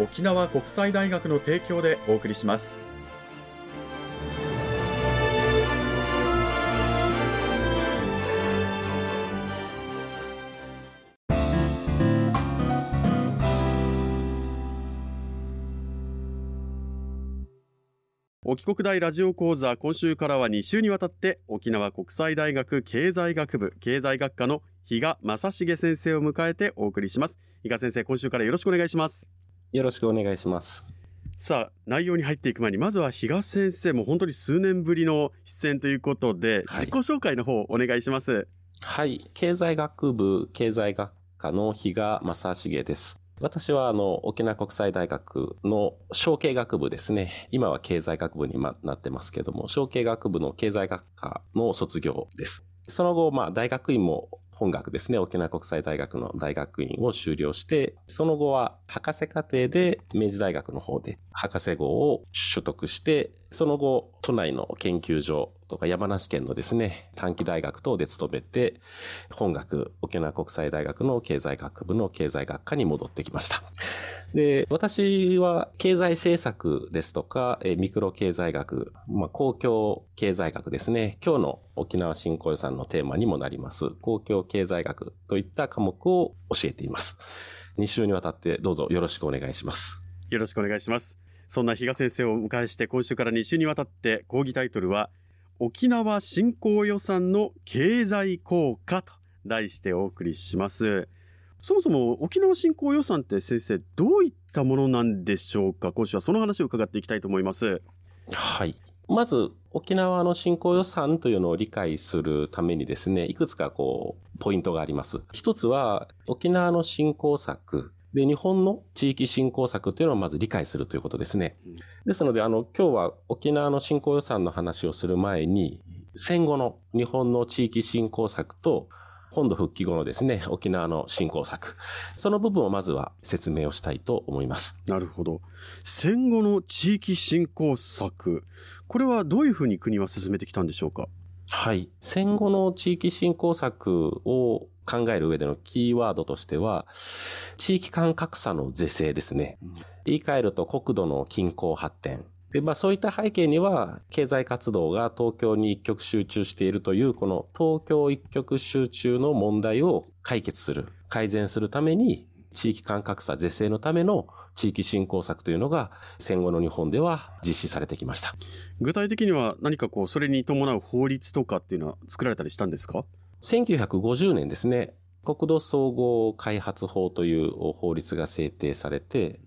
沖縄国際大学の提供でお送りします。沖国大ラジオ講座今週からは2週にわたって沖縄国際大学経済学部経済学科の比嘉正成先生を迎えてお送りします。比嘉先生今週からよろしくお願いします。よろしくお願いします。さあ内容に入っていく前にまずは比嘉先生も本当に数年ぶりの出演ということで、はい、自己紹介の方お願いします。はい。経済学部経済学科の比嘉正成です。私はあの沖縄国際大学の小経学部ですね。今は経済学部になってますけども、小経学部の経済学科の卒業です。その後、まあ、大学院も本学ですね、沖縄国際大学の大学院を修了して、その後は博士課程で明治大学の方で博士号を取得して、その後、都内の研究所とか山梨県のですね、短期大学等で勤めて、本学、沖縄国際大学の経済学部の経済学科に戻ってきました。で、私は経済政策ですとか、えミクロ経済学、まあ、公共経済学ですね。今日の沖縄振興予算のテーマにもなります、公共経済学といった科目を教えています。2週にわたってどうぞよろしくお願いします。よろしくお願いします。そんな比嘉先生をお迎えして今週から2週にわたって講義タイトルは沖縄振興予算の経済効果と題してお送りします。そもそも沖縄振興予算って先生どういったものなんでしょうか？今週はその話を伺っていきたいと思います。はい。まず沖縄の振興予算というのを理解するためにですね、いくつかこうポイントがあります。一つは沖縄の振興策、で、日本の地域振興策というのをまず理解するということですね。ですので、あの、今日は沖縄の振興予算の話をする前に、戦後の日本の地域振興策と本土復帰後のですね、沖縄の振興策。その部分をまずは説明をしたいと思います。なるほど。戦後の地域振興策。これはどういうふうに国は進めてきたんでしょうか？はい。戦後の地域振興策を考える上でのキーワードとしては、地域間格差の是正ですね。言い換えると国土の均衡発展。で、まあそういった背景には、経済活動が東京に一極集中しているという、この東京一極集中の問題を解決する、改善するために、地域間格差是正のための地域振興策というのが戦後の日本では実施されてきました。具体的には何かこう、それに伴う法律とかっていうのは作られたりしたんですか？1950年ですね、国土総合開発法という法律が制定されて、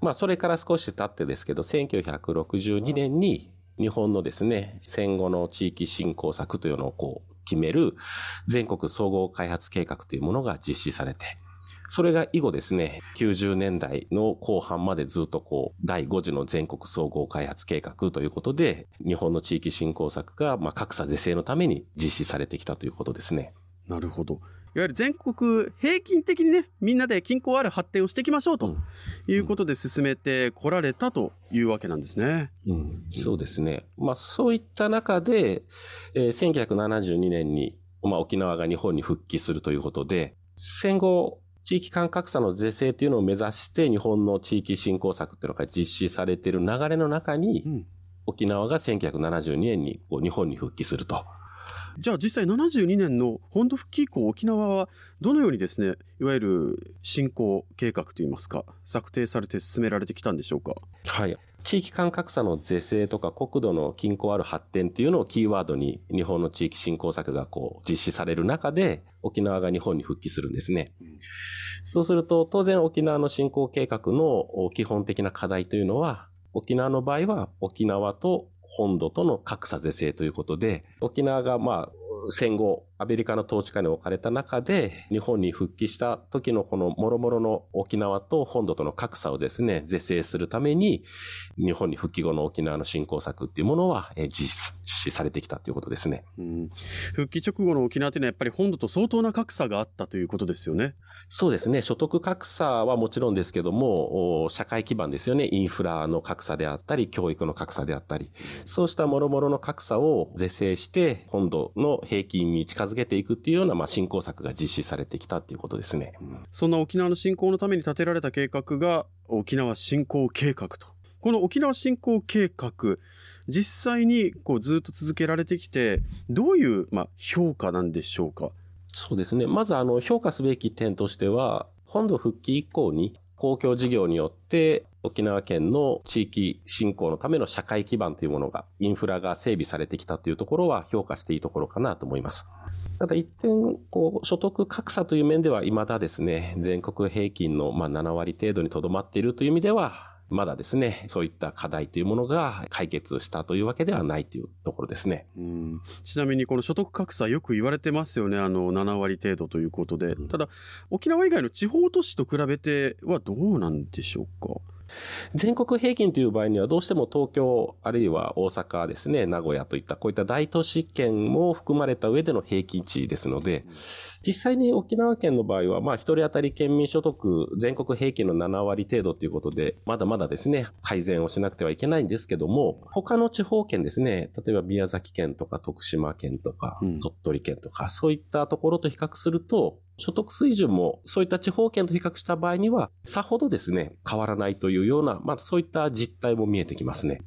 まあ、それから少し経ってですけど、1962年に日本のですね、戦後の地域振興策というのをこう決める全国総合開発計画というものが実施されて、それが以後ですね、90年代の後半までずっとこう、第5次の全国総合開発計画ということで、日本の地域振興策が、まあ、格差是正のために実施されてきたということですね。なるほど。いわゆる全国平均的にね、みんなで均衡ある発展をしていきましょうということで進めてこられたというわけなんですね。うん、そうですね。まあそういった中で、えー、1972年に、まあ、沖縄が日本に復帰するということで、戦後、地域間格差の是正というのを目指して日本の地域振興策というのが実施されている流れの中に、うん、沖縄が1972年にこう日本に復帰すると。じゃあ実際72年の本土復帰以降沖縄はどのようにですねいわゆる振興計画といいますか策定されて進められてきたんでしょうか？はい地域間格差の是正とか国土の均衡ある発展っていうのをキーワードに日本の地域振興策がこう実施される中で沖縄が日本に復帰するんですね。そうすると当然沖縄の振興計画の基本的な課題というのは沖縄の場合は沖縄と本土との格差是正ということで沖縄がまあ戦後アメリカの統治下に置かれた中で、日本に復帰した時のこの諸々の沖縄と本土との格差をですね、是正するために、日本に復帰後の沖縄の振興策っていうものは実施されてきたということですね。うん、復帰直後の沖縄というのはやっぱり本土と相当な格差があったということですよね。そうですね。所得格差はもちろんですけども、社会基盤ですよね。インフラの格差であったり、教育の格差であったり、そうした諸々の格差を是正して、本土の平均に近づけていくっていうような、まあ、振興策が実施されてきたっていうことですね。そんな沖縄の振興のために立てられた計画が、沖縄振興計画と。この沖縄振興計画、実際にこうずっと続けられてきて、どういう、まあ、評価なんでしょうか？そうですね。まず、あの、評価すべき点としては、本土復帰以降に公共事業によって沖縄県の地域振興のための社会基盤というものが、インフラが整備されてきたというところは評価していいところかなと思います。ただ一点、こう、所得格差という面では未だですね、全国平均のまあ7割程度にとどまっているという意味では、まだですね、そういった課題というものが解決したというわけではないというところですね。うんちなみにこの所得格差よく言われてますよね。あの、7割程度ということで。ただ、沖縄以外の地方都市と比べてはどうなんでしょうか？全国平均という場合にはどうしても東京あるいは大阪ですね、名古屋といったこういった大都市圏も含まれた上での平均値ですので、実際に沖縄県の場合は、まあ一人当たり県民所得全国平均の7割程度ということで、まだまだですね、改善をしなくてはいけないんですけども、他の地方県ですね、例えば宮崎県とか徳島県とか、鳥取県とか、そういったところと比較すると、所得水準もそういった地方圏と比較した場合には、さほどですね、変わらないというような、まあそういった実態も見えてきますね。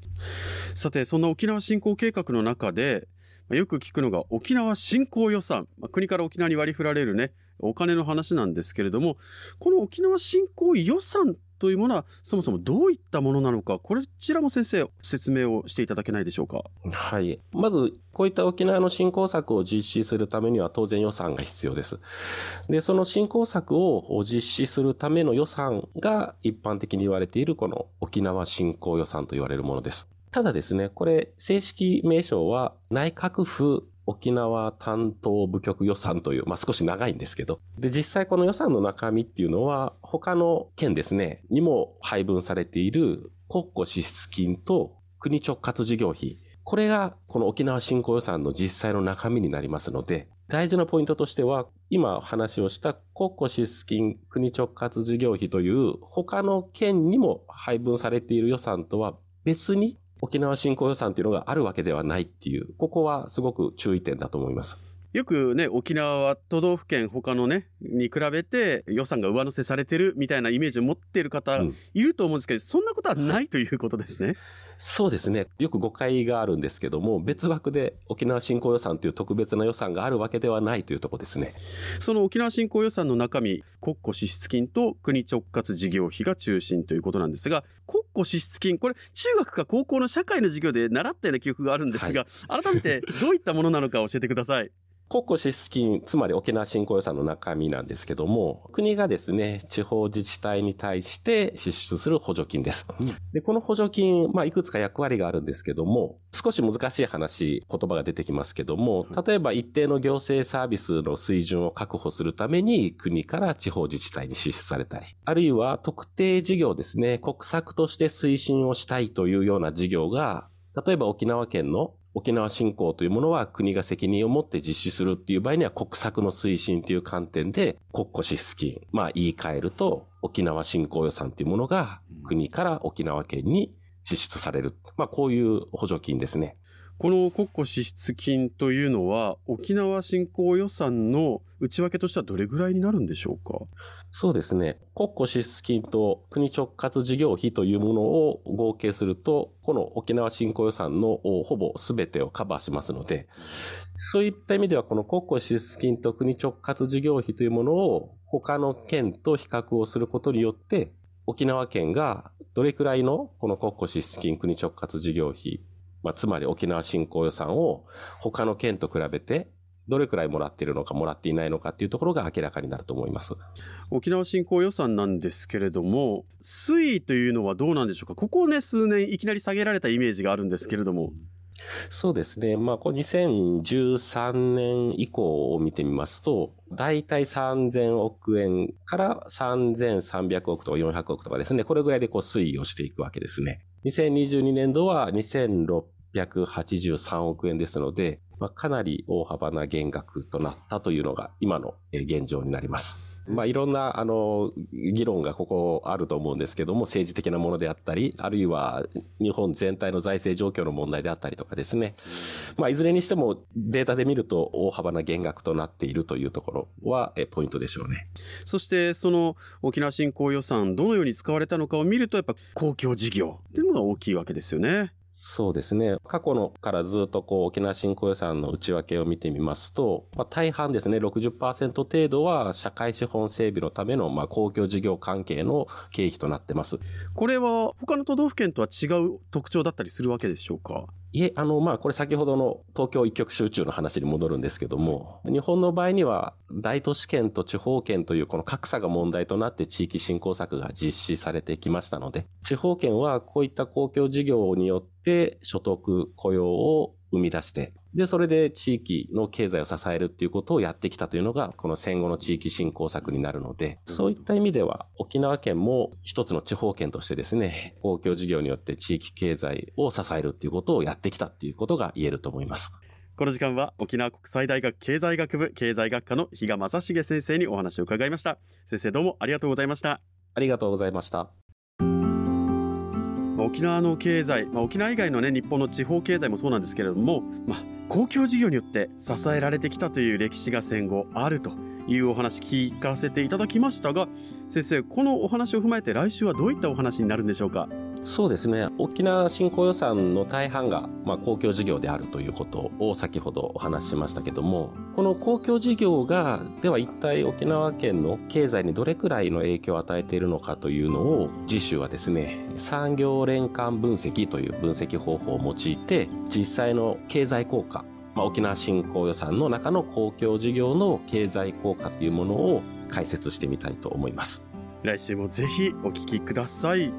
さて、そんな沖縄振興計画の中で、よく聞くのが沖縄振興予算、国から沖縄に割り振られるね、お金の話なんですけれども、この沖縄振興予算というものは、そもそもどういったものなのか、こちらも先生、説明をしていただけないでしょうか？はい。まず、こういった沖縄の振興策を実施するためには当然予算が必要です。で、その振興策を実施するための予算が一般的に言われているこの沖縄振興予算と言われるものです。ただですね、これ正式名称は内閣府沖縄担当部局予算という、まあ、少し長いんですけど。で、実際この予算の中身っていうのは、他の県ですね、にも配分されている国庫支出金と国直轄事業費。これがこの沖縄振興予算の実際の中身になりますので、大事なポイントとしては、今話をした国庫支出金国直轄事業費という他の県にも配分されている予算とは別に沖縄振興予算っていうのがあるわけではないっていう、ここはすごく注意点だと思います。よくね、沖縄は都道府県他のね、に比べて予算が上乗せされてるみたいなイメージを持っている方いると思うんですけど、うん、そんなことはないということですね。そうですね。よく誤解があるんですけども、別枠で沖縄振興予算という特別な予算があるわけではないというところですね。その沖縄振興予算の中身、国庫支出金と国直轄事業費が中心ということなんですが、国庫支出金、これ中学か高校の社会の授業で習ったような記憶があるんですが、はい、改めてどういったものなのか教えてください。国庫支出金、つまり沖縄振興予算の中身なんですけども、国がですね、地方自治体に対して支出する補助金です。で、この補助金、まあ、いくつか役割があるんですけども、少し難しい話、言葉が出てきますけども、例えば一定の行政サービスの水準を確保するために国から地方自治体に支出されたり、あるいは特定事業ですね、国策として推進をしたいというような事業が、例えば沖縄県の沖縄振興というものは国が責任を持って実施するっていう場合には国策の推進という観点で国庫支出金、まあ言い換えると沖縄振興予算というものが国から沖縄県に支出される。まあこういう補助金ですね。この国庫支出金というのは、沖縄振興予算の内訳としてはどれぐらいになるんでしょうか？そうですね。国庫支出金と国直轄事業費というものを合計すると、この沖縄振興予算のほぼ全てをカバーしますので、そういった意味ではこの国庫支出金と国直轄事業費というものを他の県と比較をすることによって、沖縄県がどれくらいのこの国庫支出金国直轄事業費、まあ、つまり沖縄振興予算を他の県と比べてどれくらいもらっているのかもらっていないのかっていうところが明らかになると思います沖縄振興予算なんですけれども推移というのはどうなんでしょうか？ここね数年いきなり下げられたイメージがあるんですけれども。そうですね。まあ、こ2013年以降を見てみますと、大体3000億円から3300億とか400億とかですね、これぐらいでこう推移をしていくわけですね。2022年度は683億円ですので、まあ、かなり大幅な減額となったというのが今の現状になります。まあ、いろんな、あの、議論がここあると思うんですけども、政治的なものであったり、あるいは日本全体の財政状況の問題であったりとかですね。まあ、いずれにしてもデータで見ると大幅な減額となっているというところは、ポイントでしょうね。そして、その沖縄振興予算、どのように使われたのかを見ると、やっぱ公共事業っていうのが大きいわけですよね。そうですね。過去のからずっとこう沖縄振興予算の内訳を見てみますと、まあ、大半ですね、60%程度は社会資本整備のためのまあ公共事業関係の経費となってます。これは他の都道府県とは違う特徴だったりするわけでしょうか？いえ、あの、まあ、これ先ほどの東京一極集中の話に戻るんですけども、日本の場合には大都市圏と地方圏というこの格差が問題となって地域振興策が実施されてきましたので、地方圏はこういった公共事業によって所得、雇用を生み出して、で、それで地域の経済を支えるっていうことをやってきたというのが、この戦後の地域振興策になるので、そういった意味では、沖縄県も一つの地方県としてですね、公共事業によって地域経済を支えるっていうことをやってきたっていうことが言えると思います。この時間は沖縄国際大学経済学部経済学科の比嘉正成先生にお話を伺いました。先生どうもありがとうございました。ありがとうございました。沖縄の経済、まあ、沖縄以外のね日本の地方経済もそうなんですけれども、まあ、公共事業によって支えられてきたという歴史が戦後あると。いうお話聞かせていただきましたが先生このお話を踏まえて来週はどういったお話になるんでしょうか？そうですね。沖縄振興予算の大半が、まあ、公共事業であるということを先ほどお話ししましたけどもこの公共事業がでは一体沖縄県の経済にどれくらいの影響を与えているのかというのを次週はですね産業連関分析という分析方法を用いて実際の経済効果まあ、沖縄振興予算の中の公共事業の経済効果というものを解説してみたいと思います。来週もぜひお聞きください。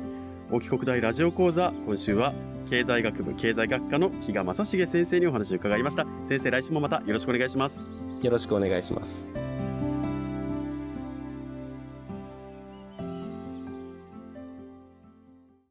沖国大ラジオ講座今週は経済学部経済学科の比嘉正成先生にお話を伺いました。先生来週もまたよろしくお願いします。よろしくお願いします